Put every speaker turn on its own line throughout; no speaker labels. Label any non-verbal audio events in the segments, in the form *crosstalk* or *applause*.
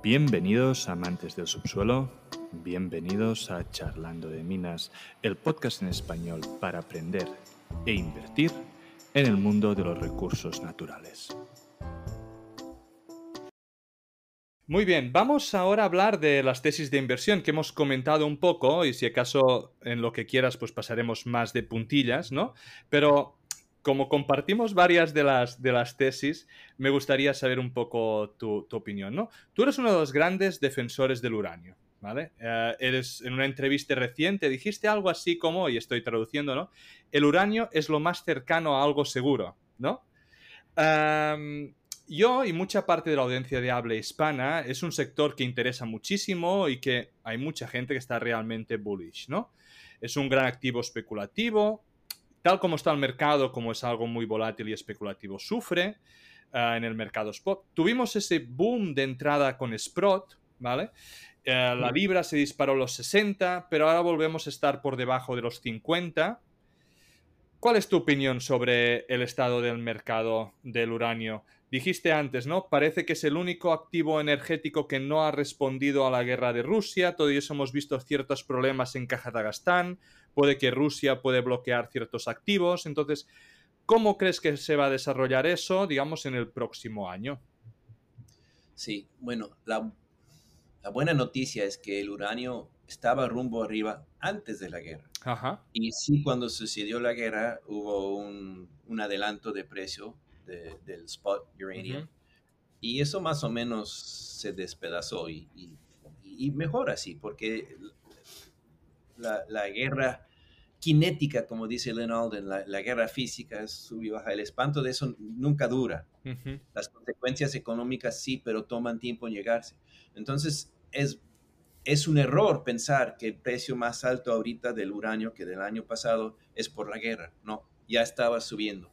Bienvenidos amantes del subsuelo, bienvenidos a Charlando de Minas, el podcast en español para aprender e invertir en el mundo de los recursos naturales. Muy bien, vamos ahora a hablar de las tesis de inversión que hemos comentado un poco y si acaso en lo que quieras pues pasaremos más de puntillas, ¿no? Pero como compartimos varias de las, de las tesis, me gustaría saber un poco tu, opinión, ¿no? Tú eres uno de los grandes defensores del uranio, ¿vale? Eh, eres, en una entrevista reciente dijiste algo así como, y estoy traduciendo, ¿no? El uranio es lo más cercano a algo seguro, ¿no? yo y mucha parte de la audiencia de habla hispana es un sector que interesa muchísimo y que hay mucha gente que está realmente bullish, ¿no? Es un gran activo especulativo, tal como está el mercado, como es algo muy volátil y especulativo, sufre eh, en el mercado spot. Tuvimos ese boom de entrada con Sprott, ¿vale? Eh, la libra se disparó a los 60, pero ahora volvemos a estar por debajo de los 50. ¿Cuál es tu opinión sobre el estado del mercado del uranio? Dijiste antes, ¿no? Parece que es el único activo energético que no ha respondido a la guerra de Rusia. Todavía hemos visto ciertos problemas en Kazajstán. Puede que Rusia puede bloquear ciertos activos. Entonces, ¿cómo crees que se va a desarrollar eso, digamos, en el próximo año?
Sí, bueno, la, buena noticia es que el uranio estaba rumbo arriba antes de la guerra. Ajá. Y sí, cuando sucedió la guerra hubo un, un adelanto de precio del spot uranium. Y eso más o menos se despedazó y, y, mejor así, porque la, la, guerra cinética, como dice Len Alden, la, la, guerra física es sub y baja. El espanto de eso nunca dura. Las consecuencias económicas sí, pero toman tiempo en llegarse. Entonces, es, es un error pensar que el precio más alto ahorita del uranio que del año pasado es por la guerra. No, ya estaba subiendo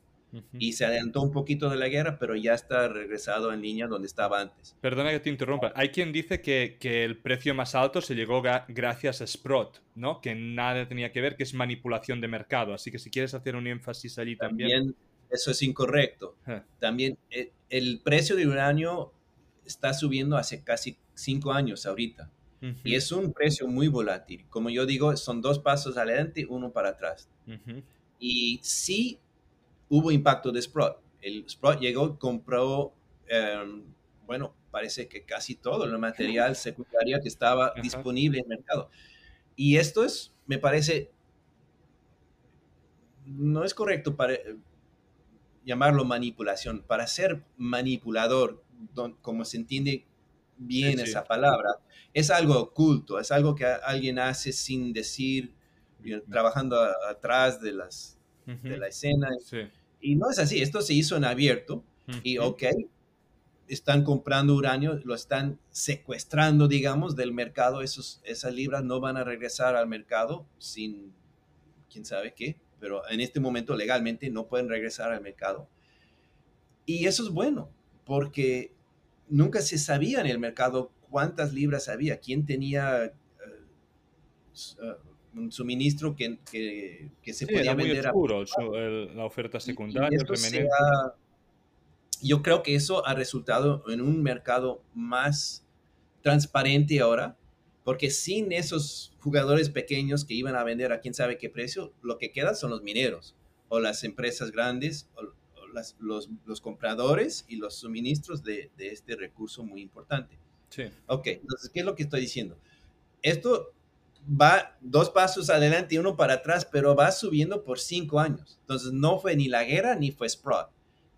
y se adelantó un poquito de la guerra, pero ya está regresado en línea donde estaba antes.
Perdona que te interrumpa. Hay quien dice que, que el precio más alto se llegó gracias a Sprott, ¿no? Que nada tenía que ver, que es manipulación de mercado. Así que si quieres hacer un énfasis allí también. también
eso es incorrecto. También eh, el, precio del uranio está subiendo hace casi cinco años ahorita. Y es un precio muy volátil. Como yo digo, son dos pasos adelante, uno para atrás. Y sí hubo impacto de Sprott. El Sprott llegó, compró, em, bueno, parece que casi todo el material *laughs* secundario que estaba disponible en el mercado. Y esto es, me parece, no es correcto para llamarlo manipulación. Para ser manipulador, como se entiende bien esa palabra, es algo oculto, es algo que alguien hace sin decir, trabajando atrás de las de la escena. Y no es así, esto se hizo en abierto y ok, están comprando uranio, lo están secuestrando, digamos, del mercado, Esos, esas libras no van a regresar al mercado sin quién sabe qué, pero en este momento legalmente no pueden regresar al mercado. Y eso es bueno, porque nunca se sabía en el mercado cuántas libras había, quién tenía... Uh, un suministro que, que, se podía vender
la oferta secundaria.
yo creo que eso ha resultado en un mercado más transparente ahora, porque sin esos jugadores pequeños que iban a vender a quién sabe qué precio, lo que queda son los mineros o las empresas grandes o, los, los, compradores y los suministros de, de, este recurso muy importante. Sí. Ok, entonces, ¿qué es lo que estoy diciendo? Esto va dos pasos adelante y uno para atrás, pero va subiendo por cinco años. Entonces no fue ni la guerra ni fue Sprott.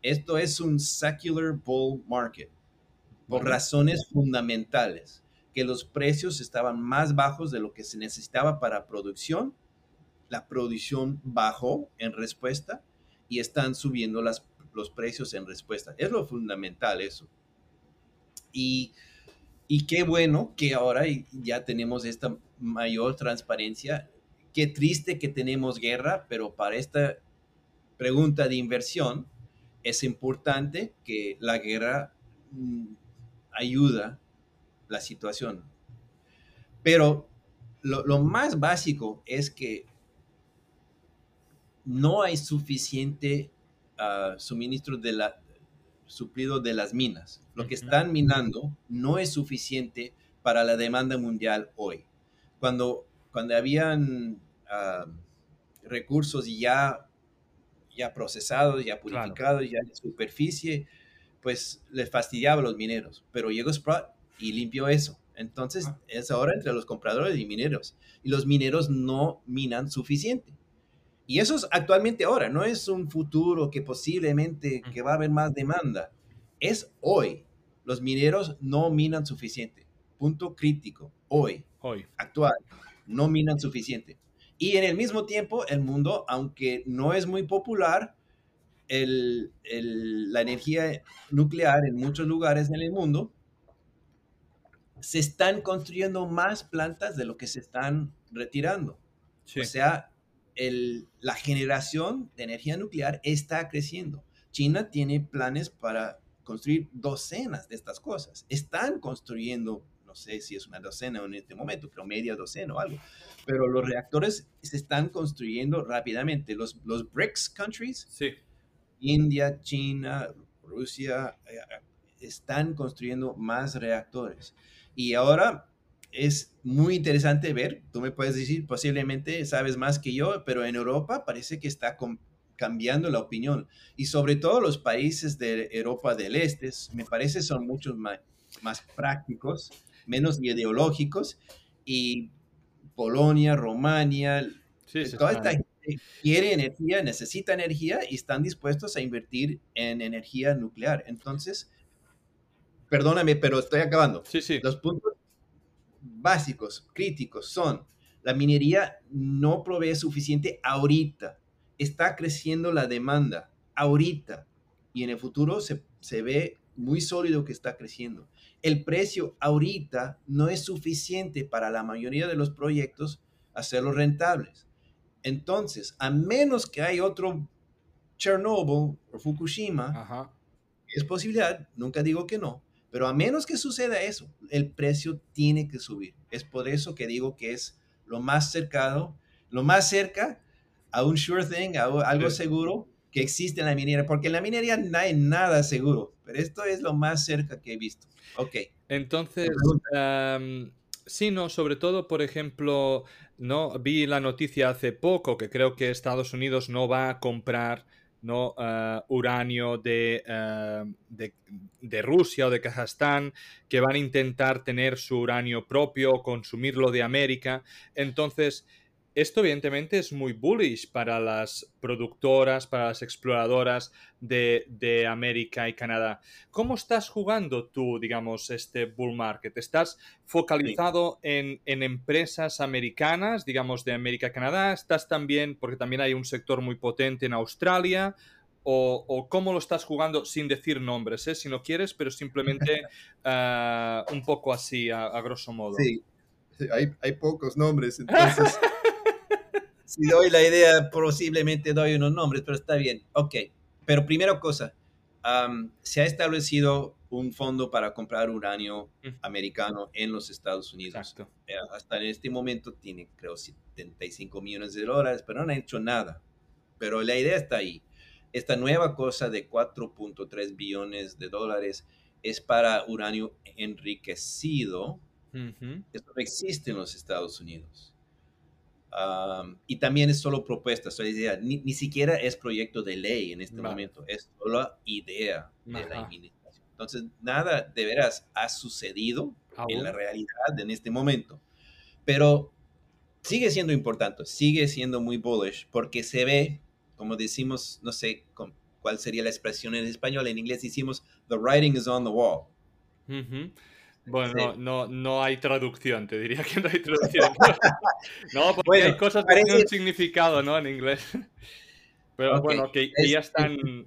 Esto es un secular bull market por razones fundamentales, que los precios estaban más bajos de lo que se necesitaba para producción. La producción bajó en respuesta y están subiendo las, los precios en respuesta. Es lo fundamental eso. Y y qué bueno que ahora ya tenemos esta mayor transparencia. Qué triste que tenemos guerra, pero para esta pregunta de inversión es importante que la guerra mm, ayuda la situación. Pero lo, más básico es que no hay suficiente ah, suministro de la, suplido de las minas. Lo que están minando no es suficiente para la demanda mundial hoy. Cuando, cuando habían ah, recursos ya, ya procesados, ya purificados, ya en superficie, pues les fastidiaba a los mineros. Pero llegó Sprott y limpió eso. Entonces ah. es ahora entre los compradores y mineros. Y los mineros no minan suficiente. Y eso es actualmente ahora, no es un futuro que posiblemente que va a haber más demanda. Es hoy. Los mineros no minan suficiente. Punto crítico. Hoy. Hoy. Actual. No minan suficiente. Y en el mismo tiempo, el mundo, aunque no es muy popular, la energía nuclear en muchos lugares en el mundo, se están construyendo más plantas de lo que se están retirando. O sea, la generación de energía nuclear está creciendo. China tiene planes para construir docenas de estas cosas. Están construyendo, no sé si es una docena en este momento, pero media docena o algo. Pero los reactores se están construyendo rápidamente. Los, los BRICS countries, sí. India, China, Rusia, eh, están construyendo más reactores. Y ahora es muy interesante ver, tú me puedes decir, posiblemente sabes más que yo, pero en Europa parece que está cambiando la opinión. Y sobre todo los países de Europa del Este, me parece son muchos más, más prácticos, menos ideológicos. Y Polonia, Romania, toda esta gente quiere energía, necesita energía y están dispuestos a invertir en energía nuclear. Entonces, perdóname, pero estoy acabando. Sí, sí. Los puntos básicos, críticos, son la minería no provee suficiente ahorita. Está creciendo la demanda ahorita y en el futuro se, se ve muy sólido que está creciendo. El precio ahorita no es suficiente para la mayoría de los proyectos hacerlos rentables. Entonces, a menos que hay otro Chernobyl o Fukushima, es posibilidad, nunca digo que no, pero a menos que suceda eso, el precio tiene que subir. Es por eso que digo que es lo más cercano, lo más cerca a un sure thing, a algo seguro que existe en la minería, porque en la minería no hay nada seguro, pero esto es lo más cerca que he visto. Ok.
Entonces, sí, no, sobre todo, por ejemplo, no vi la noticia hace poco que creo que Estados Unidos no va a comprar ¿no? Eh, uranio de, eh, de, de, Rusia o de Kazajstán, que van a intentar tener su uranio propio, consumirlo de América. Entonces, esto evidentemente es muy bullish para las productoras, para las exploradoras de, América y Canadá. ¿Cómo estás jugando tú, digamos, este bull market? ¿Estás focalizado en, empresas americanas, digamos, de América y Canadá? ¿Estás también, porque también hay un sector muy potente en Australia? O, cómo lo estás jugando sin decir nombres, ¿eh? si no quieres, pero simplemente *laughs* ah, un poco así, a, grosso modo.
Sí, hay, hay pocos nombres, entonces... *laughs* si doy la idea, posiblemente doy unos nombres, pero está bien. Ok, pero primera cosa, se ha establecido un fondo para comprar uranio americano en los Estados Unidos. Exacto. Eh, hasta en este momento tiene, creo, 75 millones de dólares, pero no han hecho nada. Pero la idea está ahí. Esta nueva cosa de 4.3 billones de dólares es para uranio enriquecido. Esto no existe en los Estados Unidos y también es solo propuesta, solo idea. Ni, ni, siquiera es proyecto de ley en este momento, es solo idea de la administración. Entonces, nada de veras ha sucedido en la realidad en este momento. Pero sigue siendo importante, sigue siendo muy bullish, porque se ve, como decimos, no sé cuál sería la expresión en español, en inglés decimos, the writing is on the wall.
Bueno, no, no hay traducción, te diría que no hay traducción. *laughs* no, porque hay cosas que tienen un significado, ¿no? En inglés. Pero bueno, que, ya están,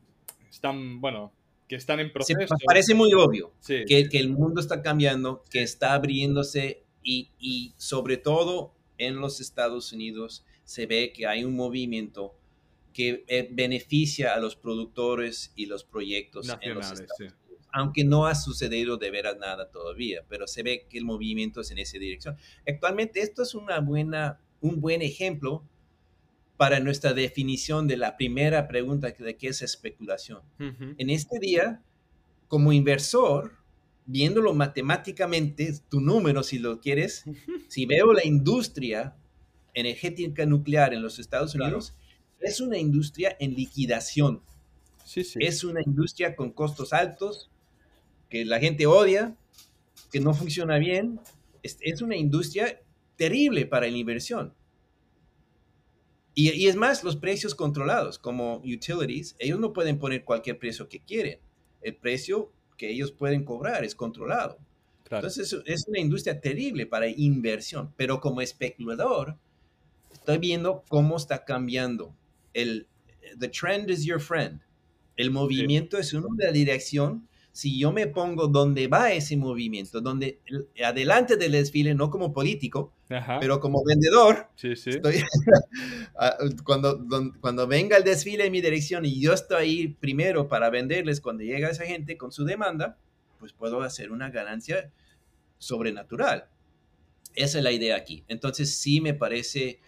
están, bueno, que están en proceso.
parece muy obvio que, que, el mundo está cambiando, que está abriéndose y, y, sobre todo en los Estados Unidos se ve que hay un movimiento que eh, beneficia a los productores y los proyectos Nacionales, en los Estados aunque no ha sucedido de veras nada todavía, pero se ve que el movimiento es en esa dirección. Actualmente esto es una buena, un buen ejemplo para nuestra definición de la primera pregunta de qué es especulación. En este día, como inversor, viéndolo matemáticamente, tu número, si lo quieres, *laughs* si veo la industria energética nuclear en los Estados Unidos, es una industria en liquidación.
Sí, sí.
Es una industria con costos altos, que la gente odia, que no funciona bien. Es, es una industria terrible para la inversión. Y, y, es más, los precios controlados, como utilities, ellos no pueden poner cualquier precio que quieren. El precio que ellos pueden cobrar es controlado. Claro. Entonces, es una industria terrible para inversión. Pero como especulador, estoy viendo cómo está cambiando. El, the trend is your friend. El movimiento sí. es una dirección si yo me pongo donde va ese movimiento, donde adelante del desfile, no como político, Ajá. pero como vendedor,
sí, sí.
Estoy, *laughs* cuando, cuando venga el desfile en mi dirección y yo estoy ahí primero para venderles cuando llega esa gente con su demanda, pues puedo hacer una ganancia sobrenatural. Esa es la idea aquí. Entonces sí me parece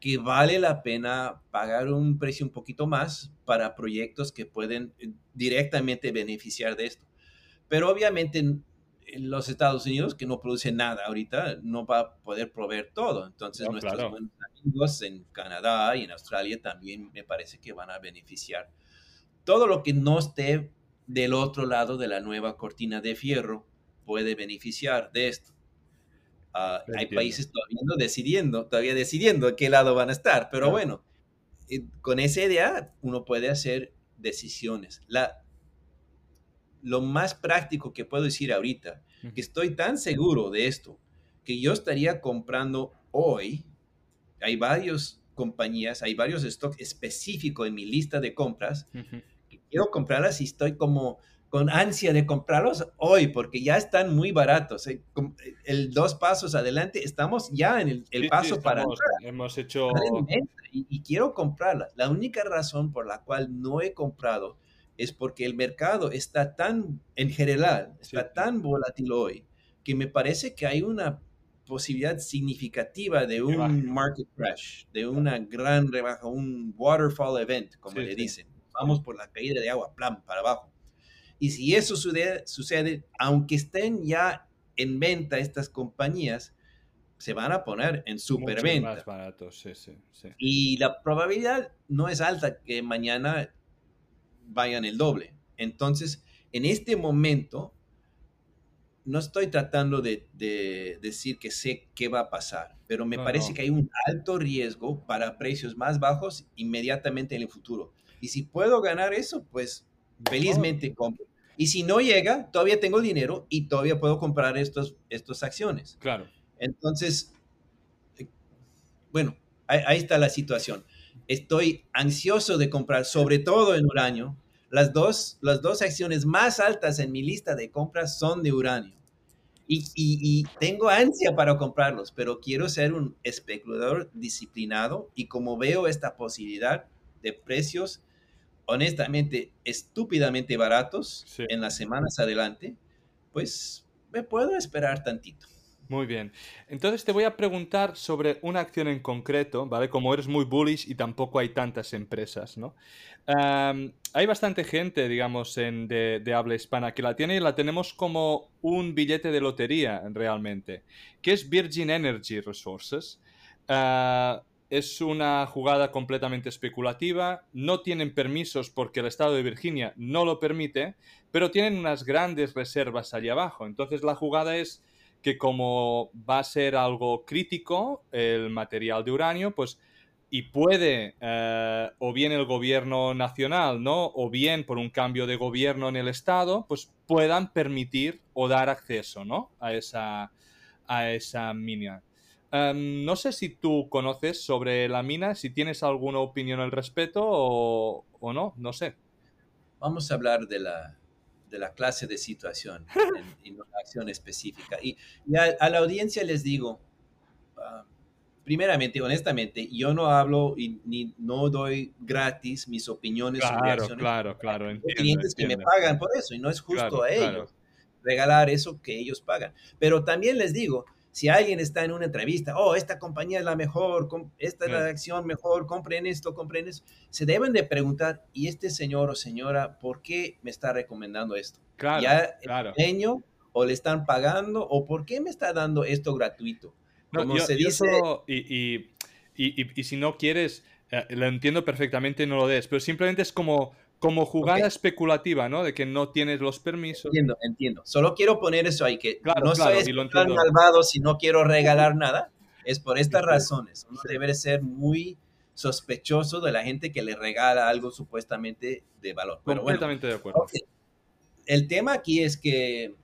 que vale la pena pagar un precio un poquito más para proyectos que pueden eh, directamente beneficiar de esto. Pero obviamente en los Estados Unidos, que no producen nada ahorita, no va a poder proveer todo. Entonces no, nuestros claro. buenos amigos en Canadá y en Australia también me parece que van a beneficiar. Todo lo que no esté del otro lado de la nueva cortina de fierro puede beneficiar de esto. Uh, hay países todavía no decidiendo, todavía decidiendo qué lado van a estar, pero bueno, eh, con esa idea uno puede hacer decisiones. La, lo más práctico que puedo decir ahorita, que estoy tan seguro de esto, que yo estaría comprando hoy, hay varias compañías, hay varios stocks específicos en mi lista de compras, uh -huh. que quiero comprarlas y estoy como con ansia de comprarlos hoy porque ya están muy baratos. ¿eh? El dos pasos adelante, estamos ya en el, el
sí,
paso
sí,
para
estamos, Hemos hecho...
Y, y, quiero comprarla. La única razón por la cual no he comprado es porque el mercado está tan, en general, está sí. tan volátil hoy que me parece que hay una posibilidad significativa de un market crash, de una gran rebaja, un waterfall event, como le dicen. Vamos por la caída de agua, plan, para abajo. Y si eso sucede, sucede, aunque estén ya en venta estas compañías, se van a poner en superventa.
más baratos, sí, sí, sí.
Y la probabilidad no es alta que mañana vayan el doble. Entonces, en este momento, no estoy tratando de, de, decir que sé qué va a pasar, pero me no, parece no. que hay un alto riesgo para precios más bajos inmediatamente en el futuro. Y si puedo ganar eso, pues felizmente compro. Y si no llega, todavía tengo dinero y todavía puedo comprar estos, estas acciones.
Claro.
Entonces, bueno, ahí, ahí, está la situación. Estoy ansioso de comprar, sobre todo en uranio. Las dos, las dos acciones más altas en mi lista de compras son de uranio. Y, y, y tengo ansia para comprarlos, pero quiero ser un especulador disciplinado y como veo esta posibilidad de precios honestamente estúpidamente baratos sí. en las semanas adelante, pues me puedo esperar tantito.
Muy bien. Entonces te voy a preguntar sobre una acción en concreto, ¿vale? Como eres muy bullish y tampoco hay tantas empresas, ¿no? Um, hay bastante gente, digamos, en, de, de, habla hispana que la tiene y la tenemos como un billete de lotería realmente, que es Virgin Energy Resources. Uh, es una jugada completamente especulativa, no tienen permisos porque el estado de Virginia no lo permite, pero tienen unas grandes reservas allá abajo. Entonces la jugada es que como va a ser algo crítico el material de uranio, pues y puede eh, o bien el gobierno nacional, ¿no? O bien por un cambio de gobierno en el estado, pues puedan permitir o dar acceso, ¿no? A esa, a esa mina. Um, no sé si tú conoces sobre la mina, si tienes alguna opinión al respecto o, o no, no sé.
Vamos a hablar de la, de la clase de situación *laughs* en, en una acción específica. Y, y a, a, la audiencia les digo, uh, primeramente, honestamente, yo no hablo y ni no doy gratis mis opiniones
claro,
sobre acciones.
Claro, claro,
clientes entiendo. que me pagan por eso y no es justo claro, a ellos claro. regalar eso que ellos pagan. Pero también les digo, Si alguien está en una entrevista, oh, esta compañía es la mejor, esta es la acción mejor, compren esto, compren eso, se deben de preguntar, ¿y este señor o señora por qué me está recomendando esto?
Claro,
¿Ya
claro.
dueño o le están pagando o por qué me está dando esto gratuito?
No,
Como
yo,
se dice,
solo- y, y- y- y- y si no quieres, eh, lo entiendo perfectamente, no lo des, pero simplemente es como, como jugada
Ok.
especulativa, ¿no? De que no tienes los permisos.
entiendo, entiendo. Solo quiero poner eso ahí, que
Claro,
no
claro,
soy
entiendo.
malvado si no quiero regalar *laughs* nada. Es por estas razones. Uno debe ser muy sospechoso de la gente que le regala algo supuestamente de valor. Pero bueno,
Completamente de acuerdo.
ok. el tema aquí es que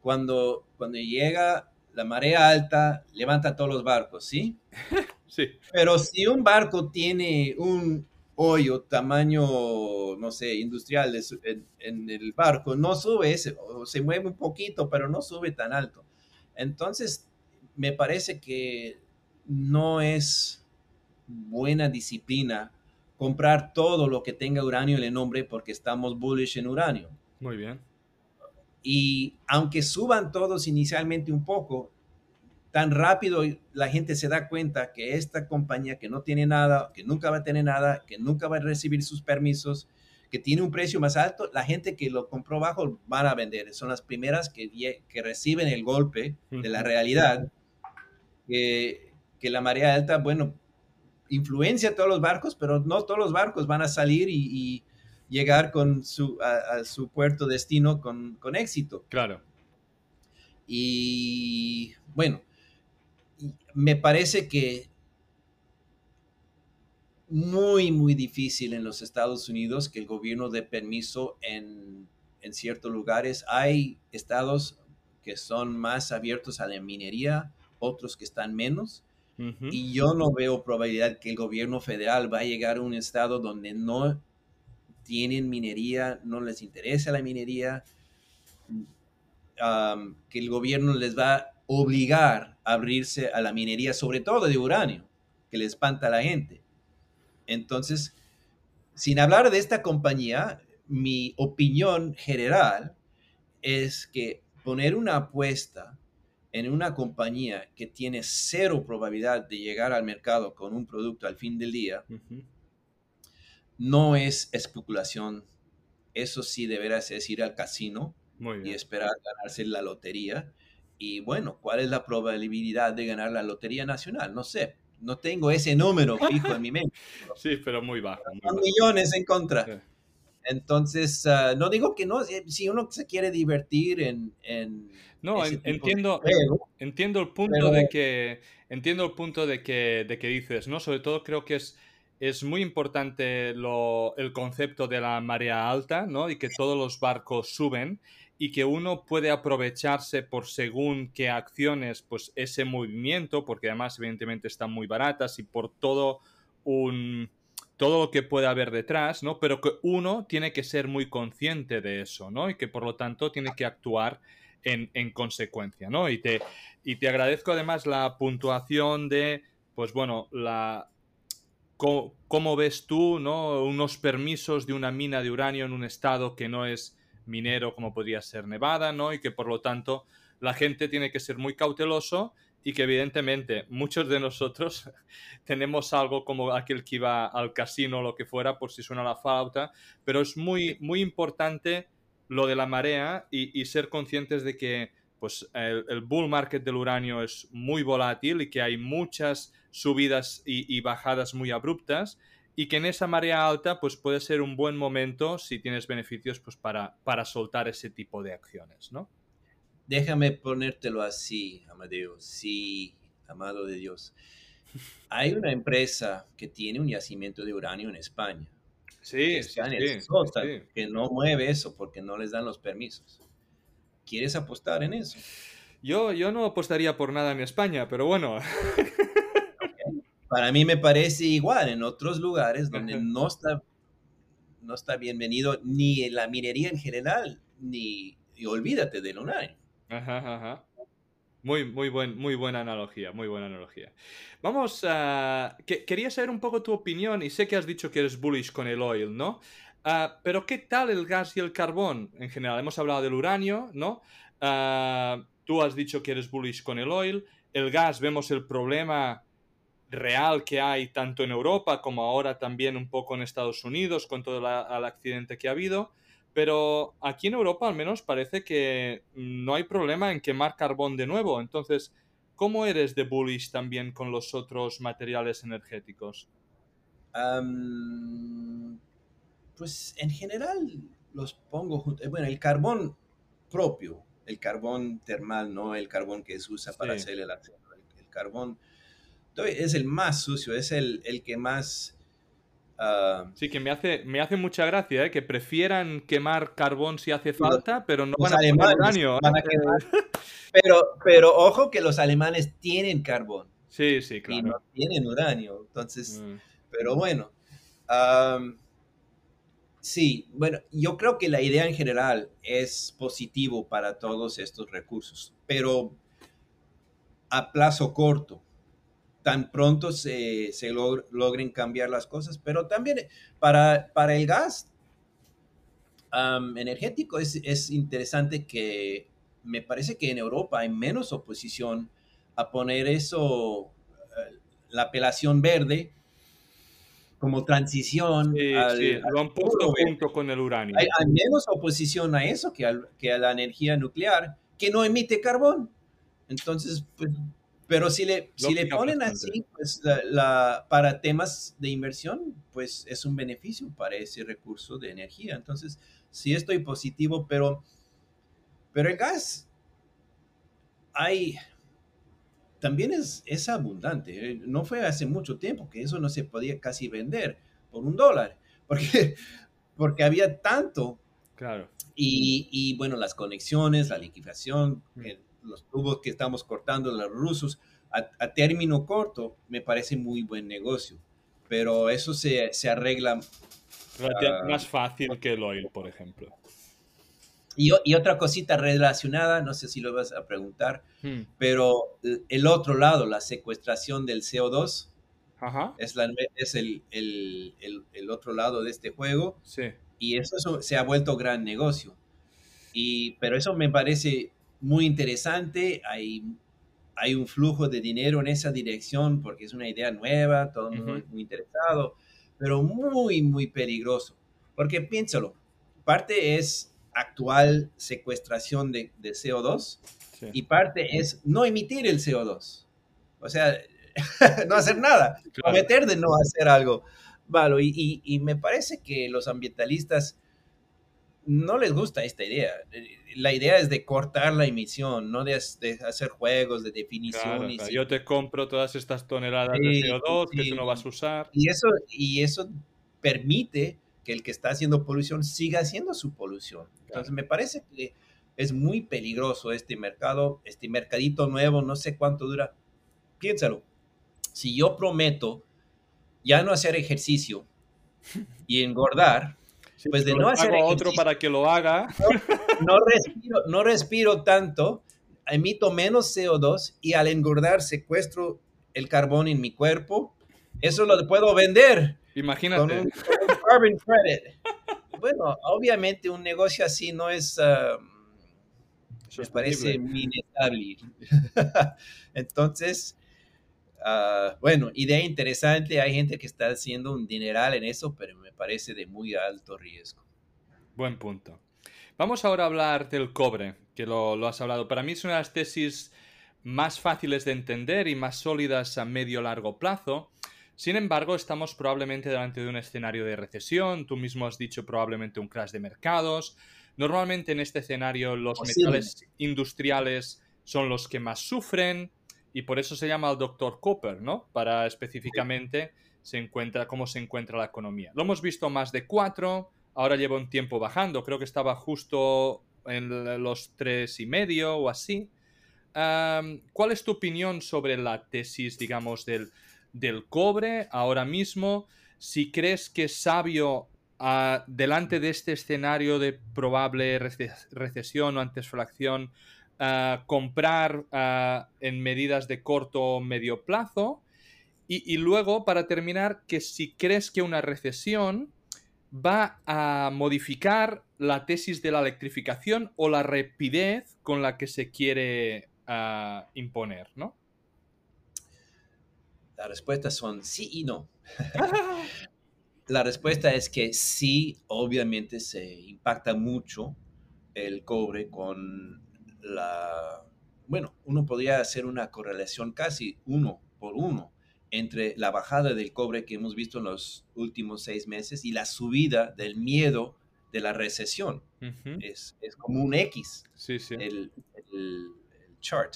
cuando, cuando llega la marea alta, levanta todos los barcos, ¿sí? *laughs*
Sí,
Pero si un barco tiene un hoyo tamaño, no sé, industrial en, en el barco, no sube ese, o se mueve un poquito, pero no sube tan alto. Entonces, me parece que no es buena disciplina comprar todo lo que tenga uranio en el nombre porque estamos bullish en uranio.
muy bien.
Y aunque suban todos inicialmente un poco, tan rápido la gente se da cuenta que esta compañía que no tiene nada, que nunca va a tener nada, que nunca va a recibir sus permisos, que tiene un precio más alto, la gente que lo compró bajo van a vender. Son las primeras que, reciben el golpe de la realidad, que, que la marea alta, bueno, influencia a todos los barcos, pero no todos los barcos van a salir y, y llegar con su, a, a su puerto destino con, con éxito.
Claro.
Y bueno, me parece que muy, muy difícil en los Estados Unidos que el gobierno dé permiso en, en ciertos lugares. Hay estados que son más abiertos a la minería, otros que están menos. Y yo no veo probabilidad que el gobierno federal va a llegar a un estado donde no tienen minería, no les interesa la minería, um, que el gobierno les va a obligar abrirse a la minería, sobre todo de uranio, que le espanta a la gente. Entonces, sin hablar de esta compañía, mi opinión general es que poner una apuesta en una compañía que tiene cero probabilidad de llegar al mercado con un producto al fin del día, no es especulación. Eso sí deberás es ir al casino y esperar ganarse la lotería. Y bueno, ¿cuál es la probabilidad de ganar la lotería nacional? No sé. No tengo ese número fijo en mi mente. *laughs*
Sí, pero muy bajo. muy
Son
bajo.
millones en contra.
Sí.
Entonces, ah, no digo que no. eh, Si uno se quiere divertir en... en
No, en- entiendo,
juego,
entiendo el punto
Pero-
de que entiendo el punto de que, de que dices, ¿no? Sobre todo creo que es, es muy importante lo, el concepto de la marea alta, ¿no? Y que todos los barcos suben y que uno puede aprovecharse por según qué acciones, pues ese movimiento, porque además evidentemente están muy baratas y por todo un todo lo que puede haber detrás, ¿no? Pero que uno tiene que ser muy consciente de eso, ¿no? Y que por lo tanto tiene que actuar en, en consecuencia, ¿no? Y te, y te agradezco además la puntuación de, pues bueno, la co- cómo ves tú, ¿no? Unos permisos de una mina de uranio en un estado que no es minero como podría ser Nevada, ¿no? Y que por lo tanto la gente tiene que ser muy cauteloso y que evidentemente muchos de nosotros *laughs* tenemos algo como aquel que iba al casino o lo que fuera por si suena la flauta, pero es muy, muy importante lo de la marea y, y ser conscientes de que pues, el, el bull market del uranio es muy volátil y que hay muchas subidas y, y bajadas muy abruptas y que en esa marea alta pues puede ser un buen momento si tienes beneficios pues para, para soltar ese tipo de acciones, ¿no?
Déjame ponértelo así, Amadeo. Sí, amado de Dios. Hay una empresa que tiene un yacimiento de uranio en España,
Sí,
que está en el sótano, que no mueve eso porque no les dan los permisos. ¿Quieres apostar en eso?
Yo, yo no apostaría por nada en España, pero bueno. *laughs*
Para mí me parece igual en otros lugares donde no está, no está bienvenido ni en la minería en general, ni y olvídate del uranio.
Ajá, ajá. Muy, muy, buen, muy buena analogía, muy buena analogía. Vamos a... que- quería saber un poco tu opinión y sé que has dicho que eres bullish con el oil, ¿no? Ah, pero ¿qué tal el gas y el carbón en general? Hemos hablado del uranio, ¿no? Ah, tú has dicho que eres bullish con el oil. el gas vemos el problema real que hay tanto en Europa como ahora también un poco en Estados Unidos con todo el accidente que ha habido. Pero aquí en Europa al menos parece que no hay problema en quemar carbón de nuevo. Entonces, ¿cómo eres de bullish también con los otros materiales energéticos?
pues en general los pongo juntos. Bueno, el carbón propio, el carbón termal, no el carbón que se usa para hacer el acero. El, carbón es el más sucio, es el, el que más...
Ah, sí, que me hace, me hace mucha gracia, ¿eh? que prefieran quemar carbón si hace falta, pero no van a quemar uranio. ¿eh?
pero, pero ojo que los alemanes tienen carbón.
Sí, sí, claro.
Y no tienen uranio. Entonces, mm. pero bueno. Sí, bueno, yo creo que la idea en general es positivo para todos estos recursos, pero a plazo corto, tan pronto se, logren cambiar las cosas, pero también para, para el gas energético es, es interesante que me parece que en Europa hay menos oposición a poner eso, eh, la apelación verde, como transición.
Sí, sí, lo han puesto junto con el uranio.
Hay, menos oposición a eso que, que, a la energía nuclear, que no emite carbón. Entonces, pues, pero si le, si le ponen así, pues la, para temas de inversión, pues es un beneficio para ese recurso de energía. Entonces, sí estoy positivo, pero, pero el gas, hay, también es, es abundante. ¿eh? No fue hace mucho tiempo que eso no se podía casi vender por un dólar, *laughs* porque, porque había tanto.
Claro.
Y, y bueno, las conexiones, la liquidación, mm. Los tubos que estamos cortando los rusos, a, término corto, me parece muy buen negocio. Pero eso se, se arregla.
Uh, más fácil que el oil, por ejemplo.
Y, otra cosita relacionada, no sé si lo vas a preguntar, hmm. pero el otro lado, la secuestración del CO2, es, la, es el, el, el, otro lado de este juego.
Sí.
Y eso, se ha vuelto gran negocio. Y, pero eso me parece muy interesante. Hay, hay un flujo de dinero en esa dirección porque es una idea nueva, todo el mundo muy interesado, pero muy, muy peligroso. Porque piénsalo, parte es actual secuestración de, CO2 y parte es no emitir el CO2. O sea, *laughs* no hacer nada, prometer de no hacer algo. Vale, y, me parece que los ambientalistas no les gusta esta idea. La idea es de cortar la emisión, no de, hacer juegos de definición.
Yo te compro todas estas toneladas de CO2 que tú no vas a usar.
Y eso, y eso permite que el que está haciendo polución siga haciendo su polución. Entonces me parece que es muy peligroso este mercado, este mercadito nuevo, no sé cuánto dura. Piénsalo, si yo prometo ya no hacer ejercicio y engordar, pues de no hacer
hago otro para que lo haga. *laughs*
No, respiro, no respiro tanto, emito menos CO2 y al engordar secuestro el carbón en mi cuerpo, eso lo puedo vender.
Imagínate.
carbon credit. Bueno, obviamente un negocio así no es, me parece minetable. *laughs* Entonces, ah, bueno, idea interesante. Hay gente que está haciendo un dineral en eso, pero me parece de muy alto riesgo.
Buen punto. Vamos ahora a hablar del cobre, que lo, lo has hablado. Para mí es una de las tesis más fáciles de entender y más sólidas a medio largo plazo. Sin embargo, estamos probablemente delante de un escenario de recesión, tú mismo has dicho probablemente un crash de mercados. Normalmente en este escenario los metales industriales son los que más sufren y por eso se llama el doctor Copper, ¿no? Para específicamente se encuentra cómo se encuentra la economía. Lo hemos visto más de cuatro, ahora lleva un tiempo bajando, creo que estaba justo en los tres y medio o así. ¿Cuál es tu opinión sobre la tesis, digamos, del del cobre ahora mismo, si crees que es sabio ah, delante de este escenario de probable recesión o antesflación uh, comprar en medidas de corto o medio plazo. Y, luego, para terminar, que si crees que una recesión va a modificar la tesis de la electrificación o la rapidez con la que se quiere imponer, ¿no?
La respuesta son sí y no. *laughs* la respuesta es que sí, obviamente se impacta mucho el cobre con la... Bueno, uno podría hacer una correlación casi uno por uno entre la bajada del cobre que hemos visto en los últimos seis meses y la subida del miedo de la recesión. es, como un X
sí, sí.
El, chart.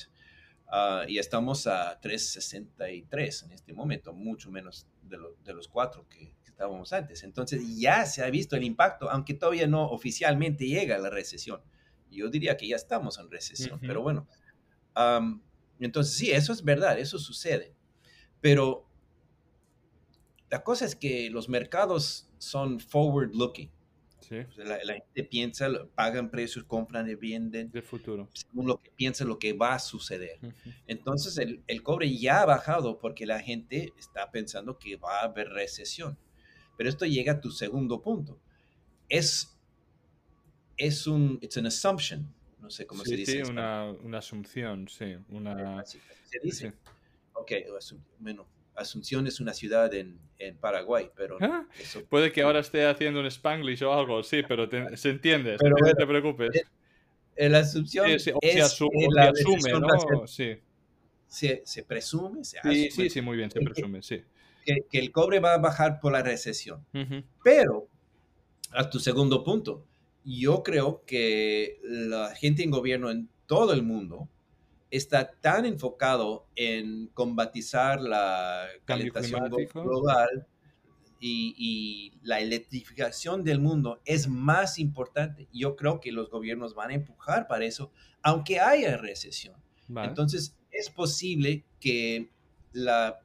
Ah, y estamos a 363 en este momento, mucho menos de, de los cuatro que, estábamos antes. Entonces ya se ha visto el impacto, aunque todavía no oficialmente llega la recesión. Yo diría que ya estamos en recesión, pero bueno. entonces sí, eso es verdad, eso sucede. Pero la cosa es que los mercados son forward looking. La, gente piensa, pagan precios, compran y venden.
De futuro.
Según lo que piensa, lo que va a suceder. Entonces, el, el, cobre ya ha bajado porque la gente está pensando que va a haber recesión. Pero esto llega a tu segundo punto. Es, es un, it's an assumption. No sé cómo se dice.
Sí, una, una, asunción, sí. Una,
se dice. Ok, bueno, Asunción es una ciudad en, en Paraguay, pero...
Ah, puede que ahora esté haciendo un spanglish o algo, sí, pero se entiende, no te preocupes.
El, Asunción
sí, sí, se, asume, ¿no? Sí.
Se, se, presume, se
asume. Sí, sí, sí, muy bien, se presume, sí.
Que, que el cobre va a bajar por la recesión. Pero, a tu segundo punto, yo creo que la gente en gobierno en todo el mundo está tan enfocado en combatizar la calentación global y, la electrificación del mundo es más importante. Yo creo que los gobiernos van a empujar para eso, aunque haya recesión. Entonces, es posible que la,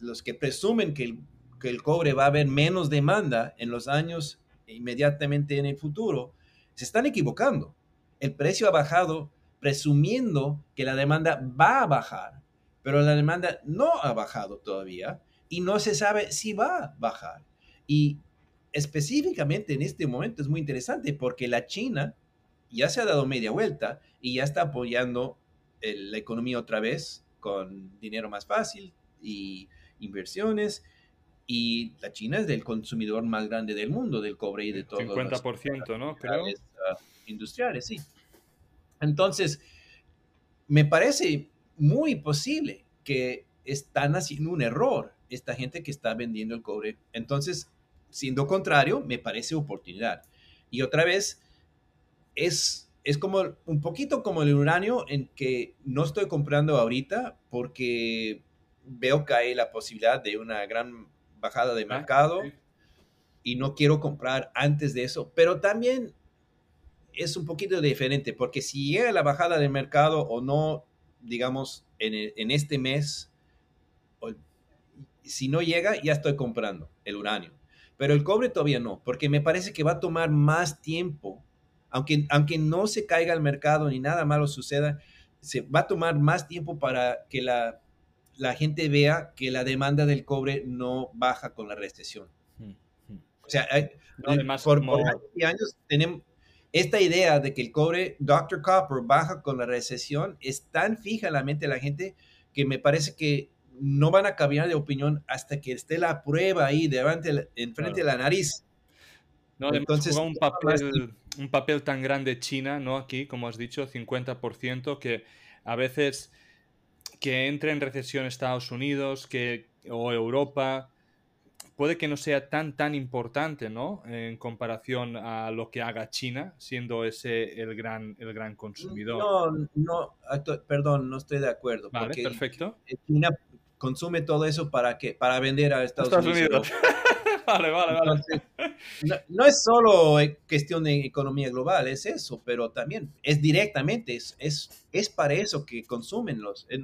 los que presumen que el, que el cobre va a haber menos demanda en los años inmediatamente en el futuro, se están equivocando. El precio ha bajado presumiendo que la demanda va a bajar, pero la demanda no ha bajado todavía y no se sabe si va a bajar. Y específicamente en este momento es muy interesante porque la China ya se ha dado media vuelta y ya está apoyando la economía otra vez con dinero más fácil y inversiones. Y la China es el consumidor más grande del mundo del cobre y de todo.
50%, ¿no? Creo.
Ah, industriales, sí. Entonces, me parece muy posible que están haciendo un error esta gente que está vendiendo el cobre. Entonces, siendo contrario, me parece oportunidad. Y otra vez, es, es como un poquito como el uranio en que no estoy comprando ahorita porque veo que hay la posibilidad de una gran bajada de ah, mercado y no quiero comprar antes de eso. Pero también es un poquito diferente, porque si llega la bajada del mercado o no, digamos, en, este mes, si no llega, ya estoy comprando el uranio. Pero el cobre todavía no, porque me parece que va a tomar más tiempo, aunque, aunque no se caiga el mercado ni nada malo suceda, se va a tomar más tiempo para que la, la gente vea que la demanda del cobre no baja con la recesión. O sea, por, por años tenemos, esta idea de que el cobre Dr. Copper baja con la recesión es tan fija en la mente de la gente que me parece que no van a cambiar de opinión hasta que esté la prueba ahí delante, enfrente de la nariz.
No, Entonces, un papel, un papel tan grande China, ¿no? Aquí, como has dicho, 50%, que a veces que entre en recesión Estados Unidos que, o Europa, puede que no sea tan tan importante, ¿no? En comparación a lo que haga China, siendo ese el gran, el gran consumidor.
No, no, perdón, no estoy de acuerdo.
Vale, perfecto.
China consume todo eso para qué? Para vender a Estados, Unidos. *laughs*
vale, vale, vale.
no, es solo cuestión de economía global, es eso, pero también es directamente, es, es, es para eso que consumen los, eh,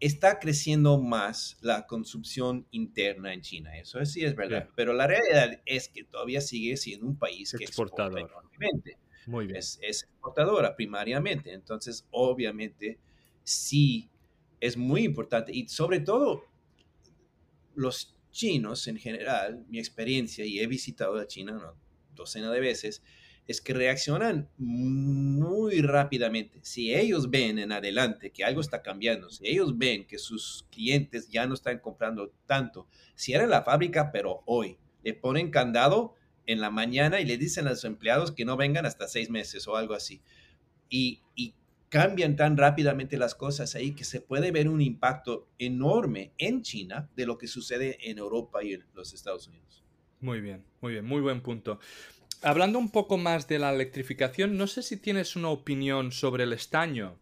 está creciendo más la consumpción interna en China. Eso sí es verdad. Pero la realidad es que todavía sigue siendo un país que exporta enormemente.
Muy bien.
Es, exportadora primariamente. Entonces, obviamente, sí es muy importante. Y sobre todo, los chinos en general, mi experiencia, y he visitado a China una docena de veces, es que reaccionan muy rápidamente. Si ellos ven en adelante que algo está cambiando, si ellos ven que sus clientes ya no están comprando tanto, cierran la fábrica, pero hoy le ponen candado en la mañana y le dicen a los empleados que no vengan hasta seis meses o algo así. Y, y cambian tan rápidamente las cosas ahí que se puede ver un impacto enorme en China de lo que sucede en Europa y en los Estados Unidos.
Muy bien, muy bien, muy buen punto. Hablando un poco más de la electrificación, no sé si tienes una opinión sobre el estaño.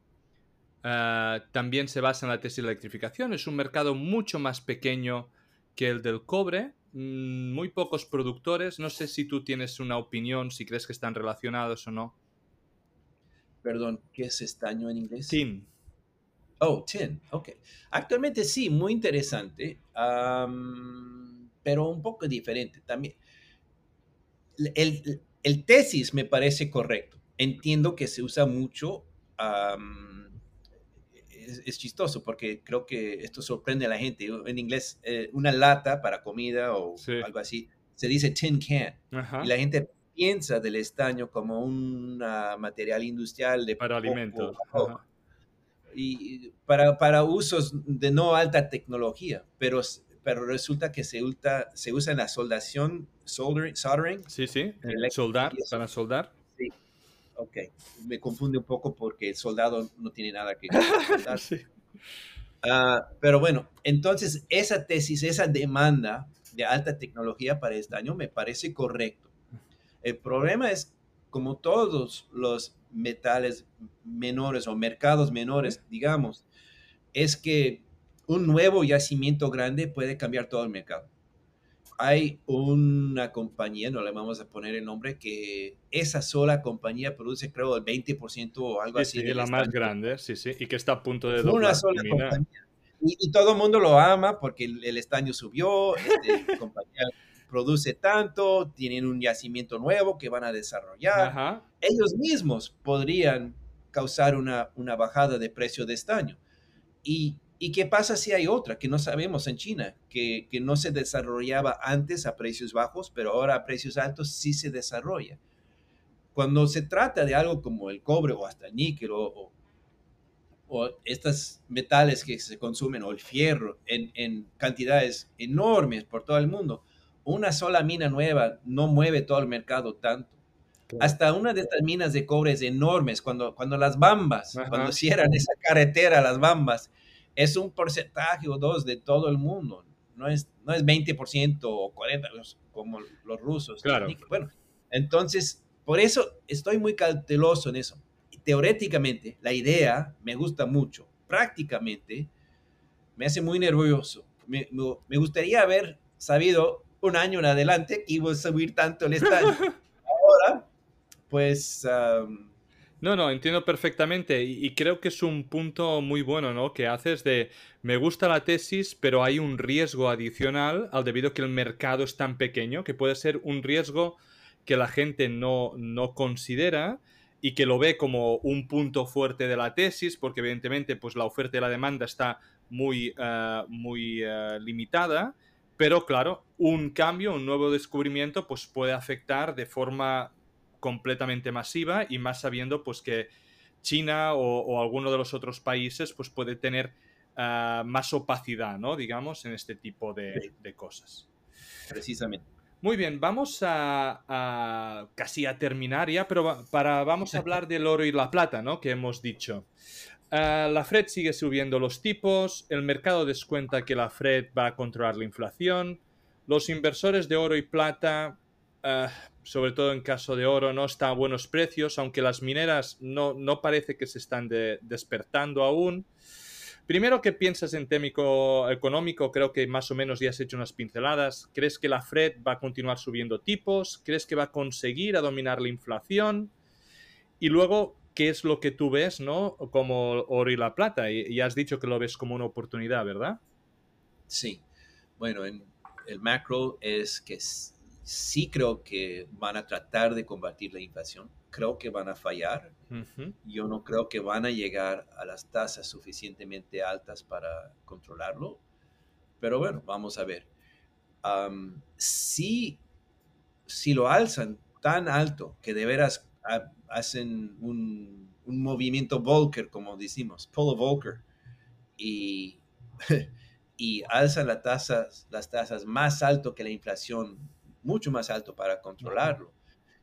Eh, también se basa en la tesis de electrificación. Es un mercado mucho más pequeño que el del cobre. Mm, muy pocos productores. No sé si tú tienes una opinión, si crees que están relacionados o no.
Perdón, ¿qué es estaño en inglés?
Tin.
Oh, tin, ok. Actualmente sí, muy interesante, pero un poco diferente también el, tesis me parece correcto. Entiendo que se usa mucho. es, chistoso porque creo que esto sorprende a la gente. En inglés, eh, una lata para comida o algo así, se dice tin can. Y la gente piensa del estaño como un material industrial de
para alimentos.
Y para, para usos de no alta tecnología, pero pero resulta que se, usa, se usa en la soldación, soldering.
Sí, sí, soldar, para soldar.
Sí, ok. Me confunde un poco porque el soldado no tiene nada que *laughs* soldar. sí. Ah, pero bueno, entonces esa tesis, esa demanda de alta tecnología para este año me parece correcto. El problema es, como todos los metales menores o mercados menores, digamos, es que un nuevo yacimiento grande puede cambiar todo el mercado. Hay una compañía, no le vamos a poner el nombre, que esa sola compañía produce, creo, el 20% o algo así.
Sí, la más grande, sí, sí, y que está a punto de
doblar. Una sola compañía. Y, todo el mundo lo ama porque el, estaño subió, este, *laughs* compañía produce tanto, tienen un yacimiento nuevo que van a desarrollar. Ellos mismos podrían causar una, una bajada de precio de estaño. Y ¿Y qué pasa si hay otra que no sabemos en China, que, no se desarrollaba antes a precios bajos, pero ahora a precios altos sí se desarrolla? Cuando se trata de algo como el cobre o hasta el níquel o, o, estos metales que se consumen o el fierro en, en, cantidades enormes por todo el mundo, una sola mina nueva no mueve todo el mercado tanto. Hasta una de estas minas de cobre es enormes, cuando, cuando las bambas, cuando cierran esa carretera, las bambas, es un porcentaje o dos de todo el mundo. No es, no es 20% o 40% como los rusos.
Claro.
Bueno, entonces, por eso estoy muy cauteloso en eso. Teóricamente, la idea me gusta mucho. Prácticamente, me hace muy nervioso. Me, me, gustaría haber sabido un año en adelante que iba a subir tanto el estadio. *laughs* Ahora, pues...
No, no, entiendo perfectamente y, creo que es un punto muy bueno, ¿no? Que haces de, me gusta la tesis, pero hay un riesgo adicional al debido a que el mercado es tan pequeño, que puede ser un riesgo que la gente no, no considera y que lo ve como un punto fuerte de la tesis, porque evidentemente pues la oferta y la demanda está muy, eh, muy eh, limitada, pero claro, un cambio, un nuevo descubrimiento pues puede afectar de forma completamente masiva y más sabiendo pues que China o, alguno de los otros países pues puede tener ah, más opacidad, ¿no? Digamos, en este tipo de, cosas.
Precisamente.
Muy bien, vamos a, casi a terminar ya, pero para, vamos a hablar del oro y la plata, ¿no? Que hemos dicho. Ah, la Fed sigue subiendo los tipos, el mercado descuenta que la Fed va a controlar la inflación, los inversores de oro y plata Ah, sobre todo en caso de oro, no está a buenos precios, aunque las mineras no, no parece que se están despertando aún. Primero, ¿qué piensas en témico económico? Creo que más o menos ya has hecho unas pinceladas. ¿Crees que la Fed va a continuar subiendo tipos? ¿Crees que va a conseguir a dominar la inflación? Y luego, ¿qué es lo que tú ves, no? Como oro y la plata. Y, has dicho que lo ves como una oportunidad, ¿verdad?
Sí. Bueno, en el macro es que sí creo que van a tratar de combatir la inflación. Creo que van a fallar. Yo no creo que van a llegar a las tasas suficientemente altas para controlarlo. Pero bueno, vamos a ver. si, si lo alzan tan alto que de veras hacen un, movimiento Volcker, como decimos, Polo Volcker, y, *laughs* y alzan las tasas, las tasas más alto que la inflación, mucho más alto para controlarlo.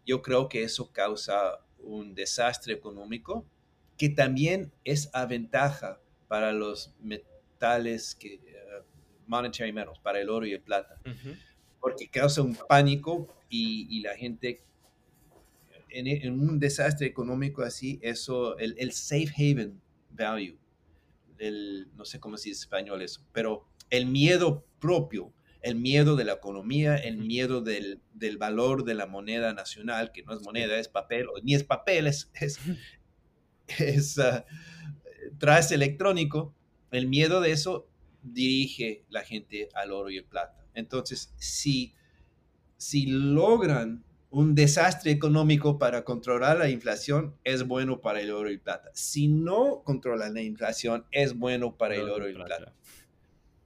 Yo creo que eso causa un desastre económico que también es a ventaja para los metales que, uh, monetary metals, para el oro y el plata, porque causa un pánico y, la gente en, un desastre económico así, eso, el, safe haven value, el, no sé cómo se dice en español eso, pero el miedo propio, el miedo de la economía, el miedo del, del, valor de la moneda nacional, que no es moneda, es papel, ni es papel, es, es, es uh, electrónico, el miedo de eso dirige la gente al oro y el plata. Entonces, si, si logran un desastre económico para controlar la inflación, es bueno para el oro y plata. Si no controlan la inflación, es bueno para el oro y plata. plata.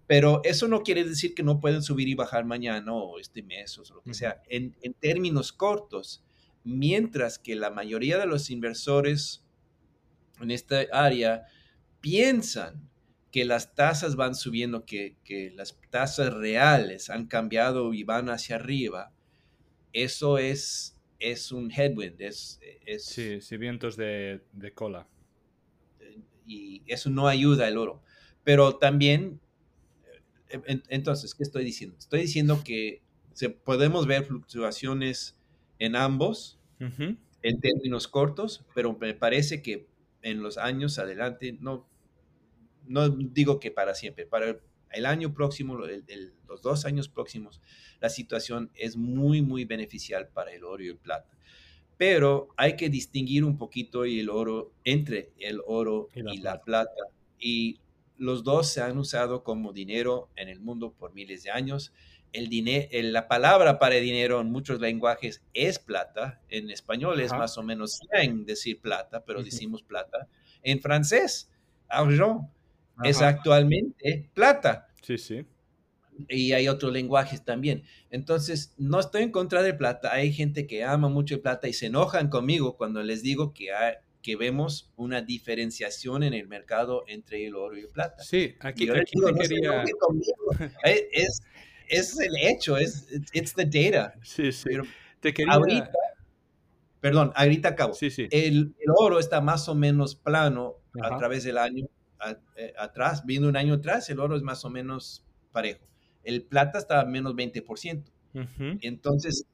Pero eso no quiere decir que no pueden subir y bajar mañana o este mes o lo que sea. En, en términos cortos, mientras que la mayoría de los inversores en esta área piensan que las tasas van subiendo, que, las tasas reales han cambiado y van hacia arriba, eso es, es un headwind. Es, es
sí, sí, vientos de, cola.
Y eso no ayuda al oro. Pero también, eh, entonces, ¿qué estoy diciendo? Estoy diciendo que se, podemos ver fluctuaciones en ambos, en términos cortos, pero me parece que en los años adelante no, no digo que para siempre, para el año próximo, los dos años próximos, la situación es muy, muy beneficial para el oro y el plata. Pero hay que distinguir un poquito el oro entre el oro y la, plata. Y los dos se han usado como dinero en el mundo por miles de años. El dinero, la palabra para dinero en muchos lenguajes es plata. En español es más o menos en decir plata, pero decimos plata. En francés, argent es actualmente plata.
Sí, sí.
Y hay otros lenguajes también. Entonces, no estoy en contra de plata. Hay gente que ama mucho el plata y se enojan conmigo cuando les digo que, que vemos una diferenciación en el mercado entre el oro y el plata.
Sí, aquí, aquí te quería...
es, es el hecho, es it's the data.
Sí, sí. te quería...
Ahorita, perdón, ahorita acabo. Sí, sí. El, el oro está más o menos plano a través del año eh, atrás, viendo un año atrás, el oro es más o menos parejo. El plata está a menos 20%. Entonces,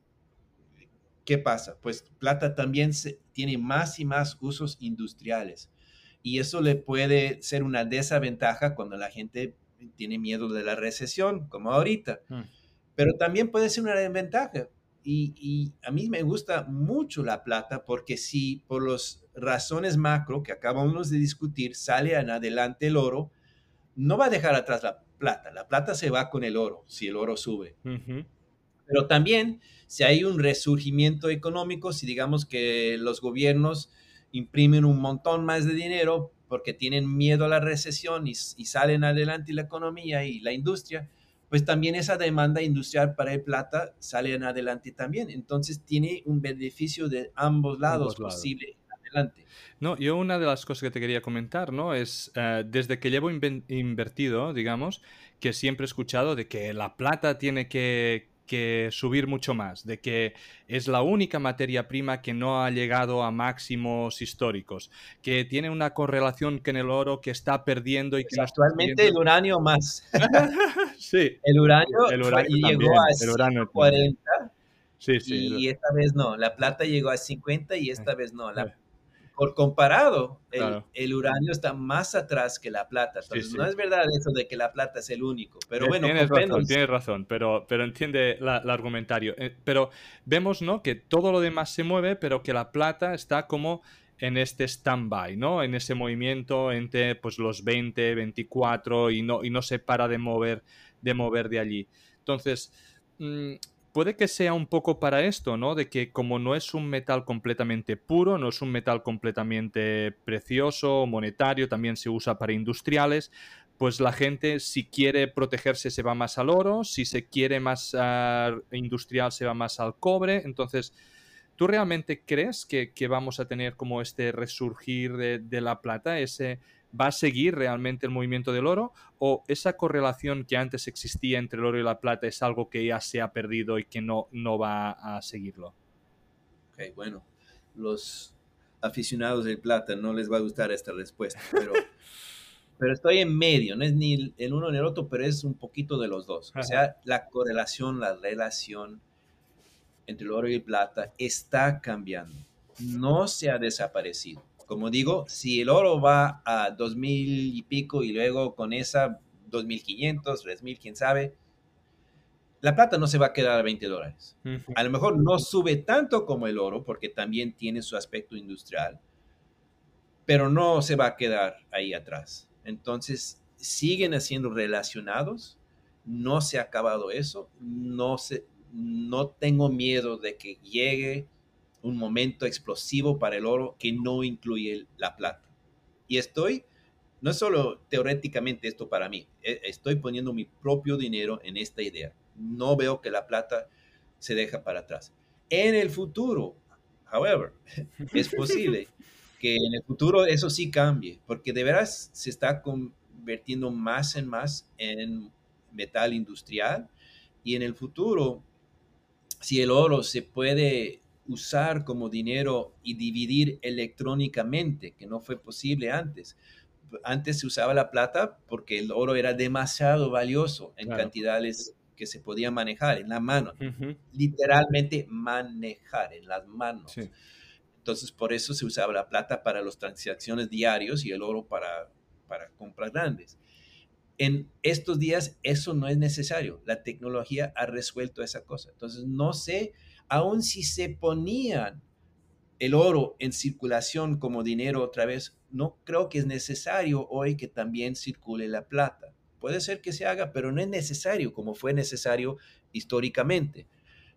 ¿qué pasa? Pues plata también tiene más y más usos industriales. Y eso le puede ser una desventaja cuando la gente tiene miedo de la recesión, como ahorita. Mm. Pero también puede ser una desventaja. Y, y, a mí me gusta mucho la plata porque si por las razones macro que acabamos de discutir sale en adelante el oro, no va a dejar atrás la plata. La plata se va con el oro si el oro sube. Pero también si hay un resurgimiento económico, si digamos que los gobiernos imprimen un montón más de dinero porque tienen miedo a la recesión y, y salen adelante la economía y la industria, pues también esa demanda industrial para el plata sale en adelante también. Entonces tiene un beneficio de ambos lados, posible. Adelante.
No, yo una de las cosas que te quería comentar, ¿no? Es eh, desde que llevo invertido, digamos, que siempre he escuchado de que la plata tiene que, que subir mucho más, de que es la única materia prima que no ha llegado a máximos históricos, que tiene una correlación con el oro que está perdiendo y que
actualmente el uranio más. *laughs*
sí.
El uranio,
el
llegó a 40.
Sí, sí.
Y esta vez no, la plata llegó a 50 y esta vez no. La por comparado, el, uranio está más atrás que la plata. Entonces, no es verdad eso de que la plata es el único. Pero bueno,
tienes razón, tienes razón, pero, pero entiende el argumentario. Eh, pero vemos, ¿no? Que todo lo demás se mueve, pero que la plata está como en este stand-by, ¿no? En ese movimiento entre pues, los 20, 24 y no, y no se para de mover, de mover de allí. Entonces, mm, puede que sea un poco para esto, ¿no? De que como no es un metal completamente puro, no es un metal completamente precioso, monetario, también se usa para industriales, pues la gente si quiere protegerse se va más al oro, si se quiere más ah, industrial se va más al cobre, entonces ¿Tú realmente crees que, vamos a tener como este resurgir de, la plata? Ese, ¿Va a seguir realmente el movimiento del oro? ¿O esa correlación que antes existía entre el oro y la plata es algo que ya se ha perdido y que no, no va a seguirlo?
Ok, bueno, los aficionados del plata no les va a gustar esta respuesta, pero, *laughs* pero estoy en medio, no es ni el uno ni el otro, pero es un poquito de los dos. O sea, la correlación, la relación entre el oro y el plata está cambiando, no se ha desaparecido. Como digo, si el oro va a 2000 y pico y luego con esa 2500, 3000, quién sabe, la plata no se va a quedar a 20 dólares. A lo mejor no sube tanto como el oro, porque también tiene su aspecto industrial, pero no se va a quedar ahí atrás. Entonces, siguen siendo relacionados, no se ha acabado eso, no, se, no tengo miedo de que llegue un momento explosivo para el oro que no incluye la plata. Y estoy, no solo teóricamente esto para mí, e, estoy poniendo mi propio dinero en esta idea no veo que la plata se deja para atrás. En el futuro, however, *laughs* es posible que en el futuro eso sí cambie, porque de veras se está convirtiendo más en más en metal industrial y en el futuro, si el oro se puede usar como dinero y dividir electrónicamente, que no fue posible antes. Antes se usaba la plata porque el oro era demasiado valioso en cantidades que se podía manejar en la mano, literalmente manejar en las manos. Entonces, por eso se usaba la plata para las transacciones diarios y el oro para, para compras grandes. En estos días eso no es necesario. La tecnología ha resuelto esa cosa. Entonces, no sé, aun si se ponían el oro en circulación como dinero otra vez, no creo que es necesario hoy que también circule la plata. Puede ser que se haga, pero no es necesario como fue necesario históricamente.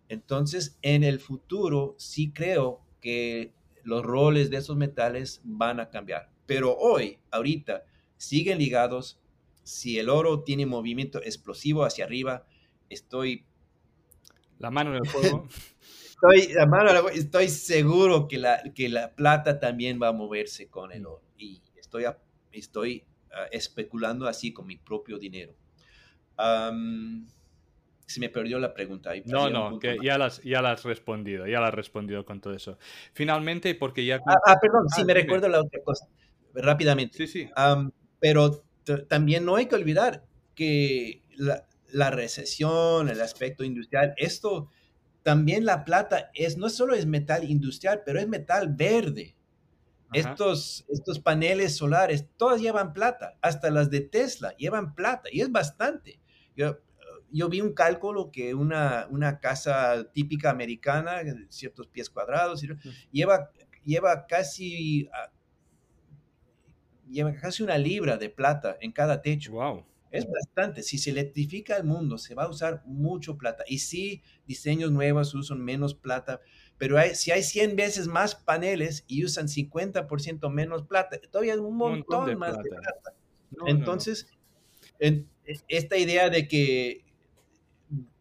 Entonces, en el futuro sí creo que los roles de esos metales van a cambiar. Pero hoy, ahorita, siguen ligados. Si el oro tiene movimiento explosivo hacia arriba, estoy...
La mano en el fuego. *laughs*
estoy, la mano, estoy seguro que la, que la plata también va a moverse con el mm. oro. Y estoy, estoy Ah, especulando así con mi propio dinero. se me perdió la pregunta.
No, no, que ya las, ya has respondido, ya la has respondido con todo eso. Finalmente, porque ya...
Ah, ah perdón, sí, ah, me recuerdo la otra cosa, rápidamente.
Sí, sí.
pero también no hay que olvidar que la, la, recesión, el aspecto industrial, esto, también la plata es, no solo es metal industrial, pero es metal verde. Estos, estos paneles solares, todas llevan plata, hasta las de Tesla llevan plata y es bastante. Yo, yo vi un cálculo que una, una casa típica americana, ciertos pies cuadrados, lleva, lleva, casi, ah, lleva casi una libra de plata en cada techo.
Wow.
Es bastante. Si se electrifica el mundo, se va a usar mucho plata. Y si diseños nuevos usan menos plata, pero si hay 100 veces más paneles y usan 50% menos plata, todavía es un montón, más de plata. Entonces, e, esta idea de que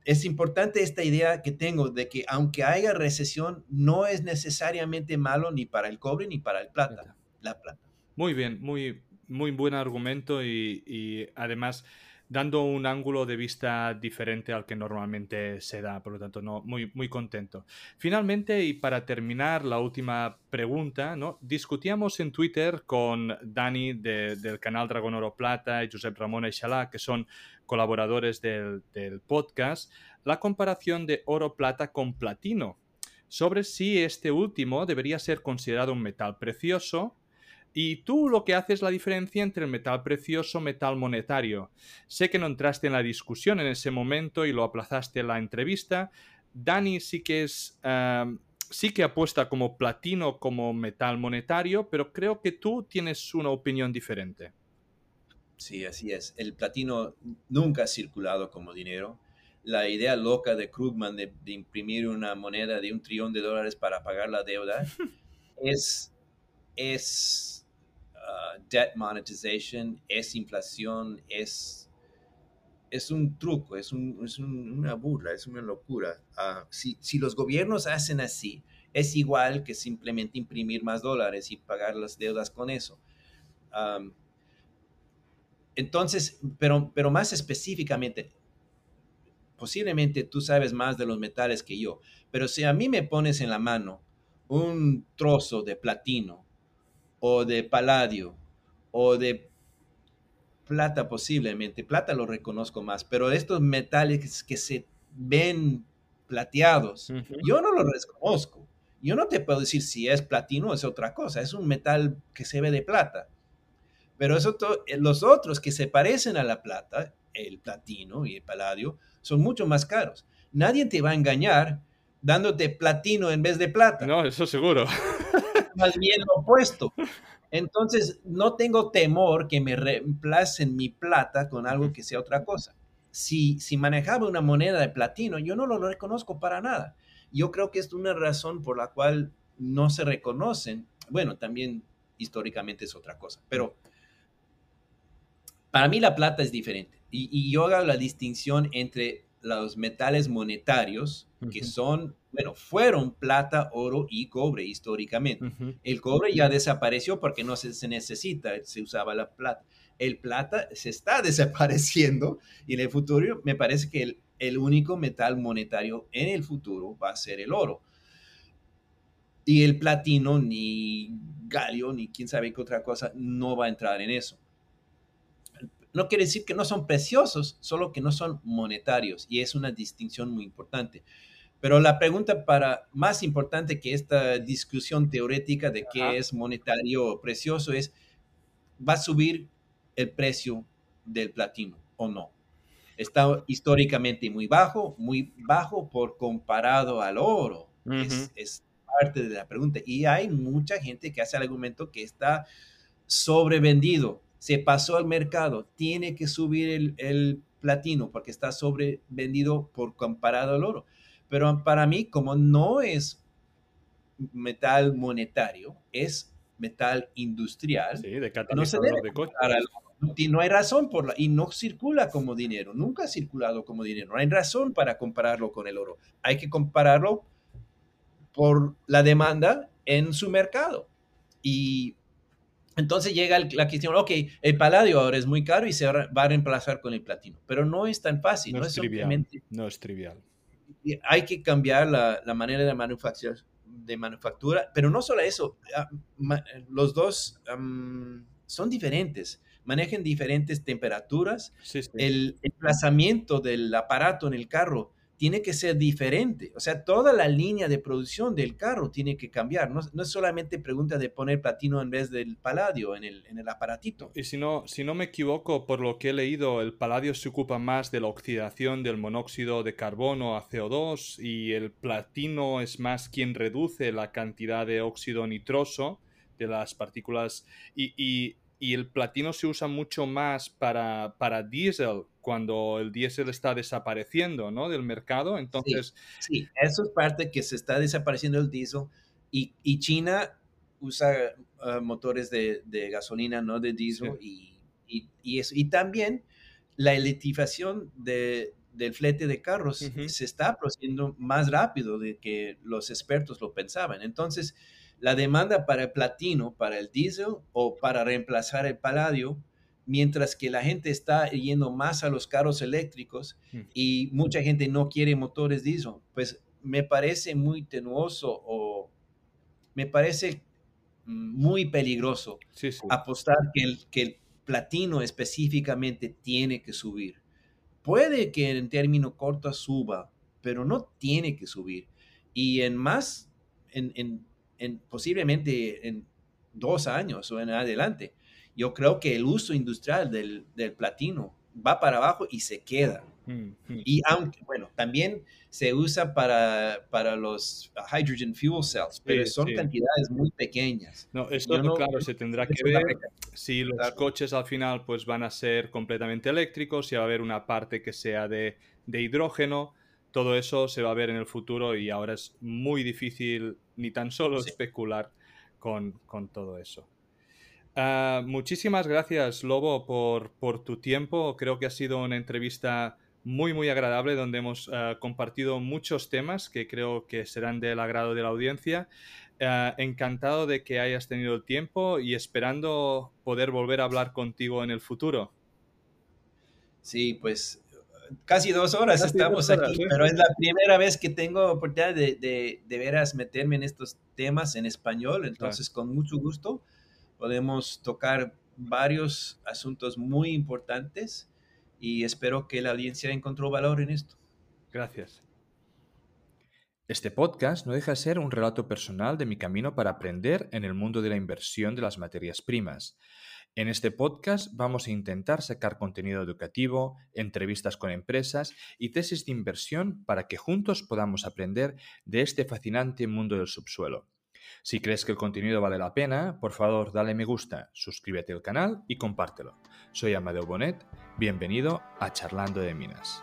es importante esta idea que tengo de que aunque haya recesión, no es necesariamente malo ni para el cobre ni para el plata, la plata.
Muy bien, muy, muy buen argumento y, además dando un ángulo de vista diferente al que normalmente se da, por lo tanto, no, muy, muy contento. Finalmente, y para terminar, la última pregunta, ¿no? Discutíamos en Twitter con Dani del canal Dragón Oro Plata y Josep Ramón Eixalá, que son colaboradores del podcast, la comparación de oro plata con platino, sobre si este último debería ser considerado un metal precioso y tú lo que haces es la diferencia entre el metal precioso y metal monetario. Sé que no entraste en la discusión en ese momento y lo aplazaste en la entrevista. Dani sí que es. sí que apuesta como platino como metal monetario, pero creo que tú tienes una opinión diferente.
Sí, así es. El platino nunca ha circulado como dinero. La idea loca de Krugman de, de imprimir una moneda de un trillón de dólares para pagar la deuda *laughs* es, es Uh, debt monetization, es inflación, es, es un truco, es, un, es una burla, es una locura. Uh, si, si, los gobiernos hacen así es igual que simplemente imprimir más dólares y pagar las deudas con eso. entonces, pero, pero más específicamente, posiblemente tú sabes más de los metales que yo, pero si a mí me pones en la mano un trozo de platino o de paladio o de plata posiblemente, plata lo reconozco más, pero estos metales que se ven plateados, yo no los reconozco. Yo no te puedo decir si es platino o es otra cosa, es un metal que se ve de plata. Pero eso eh, los otros que se parecen a la plata, el platino y el paladio, son mucho más caros. Nadie te va a engañar dándote platino en vez de plata.
No, eso seguro.
Más bien lo opuesto. Entonces, no tengo temor que me reemplacen mi plata con algo que sea otra cosa. Si, si manejaba una moneda de platino, yo no lo reconozco para nada. Yo creo que es una razón por la cual no se reconocen. Bueno, también históricamente es otra cosa, pero para mí la plata es diferente. Y, y yo hago la distinción entre los metales monetarios, que son, bueno, fueron plata, oro y cobre históricamente. El cobre ya desapareció porque no se, se, necesita, se usaba la plata. El plata se está *laughs* desapareciendo y en el futuro me parece que el, el único metal monetario en el futuro va a ser el oro. Y el platino, ni galio, ni quién sabe qué otra cosa, no va a entrar en eso no quiere decir que no son preciosos, solo que no son monetarios y es una distinción muy importante. Pero la pregunta para más importante que esta discusión teórica de qué es monetario precioso es, ¿va a subir el precio del platino o no? Está históricamente muy bajo, muy bajo por comparado al oro. es, es parte de la pregunta. Y hay mucha gente que hace el argumento que está sobrevendido se pasó al mercado, tiene que subir el, platino porque está sobrevendido por comparado al oro. Pero para mí, como no es metal monetario, es metal industrial,
sí, de
no se debe de y no hay razón por la, y no circula como dinero, nunca ha circulado como dinero, no hay razón para compararlo con el oro. Hay que compararlo por la demanda en su mercado. Y entonces llega la cuestión, ok, el paladio ahora es muy caro y se va a reemplazar con el platino, pero no es tan fácil, no, es,
trivial. No es trivial.
Hay que cambiar la, manera de manufactura, de manufactura, pero no solo eso, ah, los dos son diferentes, manejan diferentes temperaturas, el emplazamiento del aparato en el carro tiene que ser diferente. O sea, toda la línea de producción del carro tiene que cambiar. No, es solamente pregunta de poner platino en vez del paladio en el, en el aparatito.
Y si no, si no me equivoco, por lo que he leído, el paladio se ocupa más de la oxidación del monóxido de carbono a CO2 y el platino es más quien reduce la cantidad de óxido nitroso de las partículas y, y, y el platino se usa mucho más para, para diésel cuando el diésel está desapareciendo, ¿no? Del mercado, entonces...
Sí, eso es parte que se está desapareciendo el diésel y, y China usa ah, motores de, de, gasolina, no de diésel y, y, y, eso. y también la electrificación de, del flete de carros se está produciendo más rápido de que los expertos lo pensaban. Entonces, la demanda para el platino, para el diésel o para reemplazar el paladio mientras que la gente está yendo más a los carros eléctricos mm. y mucha gente no quiere motores diesel, pues me parece muy tenuoso o me parece muy peligroso apostar que el, que el platino específicamente tiene que subir. Puede que en término corto suba, pero no tiene que subir. Y en más, en, en posiblemente en dos años o en adelante, yo creo que el uso industrial del, del platino va para abajo y se queda. Mm, mm. Y aunque, bueno, también se usa para, para los hydrogen fuel cells, pero son cantidades muy pequeñas.
No, esto claro, se tendrá que ver si los coches al final pues van a ser completamente eléctricos, si va a haber una parte que sea de, de hidrógeno, todo eso se va a ver en el futuro y ahora es muy difícil ni tan solo especular con, con todo eso. Ah, muchísimas gracias, Lobo, por, por, tu tiempo. Creo que ha sido una entrevista muy, muy agradable donde hemos eh, compartido muchos temas que creo que serán del agrado de la audiencia. Eh, encantado de que hayas tenido el tiempo y esperando poder volver a hablar contigo en el futuro.
Sí, pues casi dos horas estamos aquí, pero es la primera vez que tengo oportunidad de, de, de, veras meterme en estos temas en español, entonces con mucho gusto podemos tocar varios asuntos muy importantes y espero que la audiencia encontró valor en esto.
Gracias. Este podcast no deja de ser un relato personal de mi camino para aprender en el mundo de la inversión de las materias primas. En este podcast vamos a intentar sacar contenido educativo, entrevistas con empresas y tesis de inversión para que juntos podamos aprender de este fascinante mundo del subsuelo. Si crees que el contenido vale la pena, por favor dale me gusta, suscríbete al canal y compártelo. Soy Amadeo Bonet, bienvenido a Charlando de Minas.